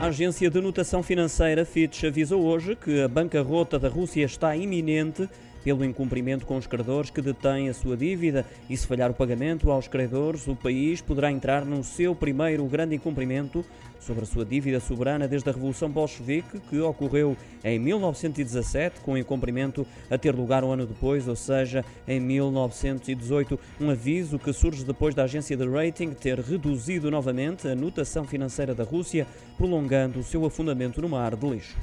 A agência de notação financeira Fitch avisou hoje que a bancarrota da Rússia está iminente pelo incumprimento com os credores que detêm a sua dívida e se falhar o pagamento aos credores, o país poderá entrar no seu primeiro grande incumprimento sobre a sua dívida soberana desde a Revolução Bolchevique, que ocorreu em 1917, com o incumprimento a ter lugar um ano depois, ou seja, em 1918. Um aviso que surge depois da agência de rating ter reduzido novamente a notação financeira da Rússia, prolongando o seu afundamento no mar de lixo.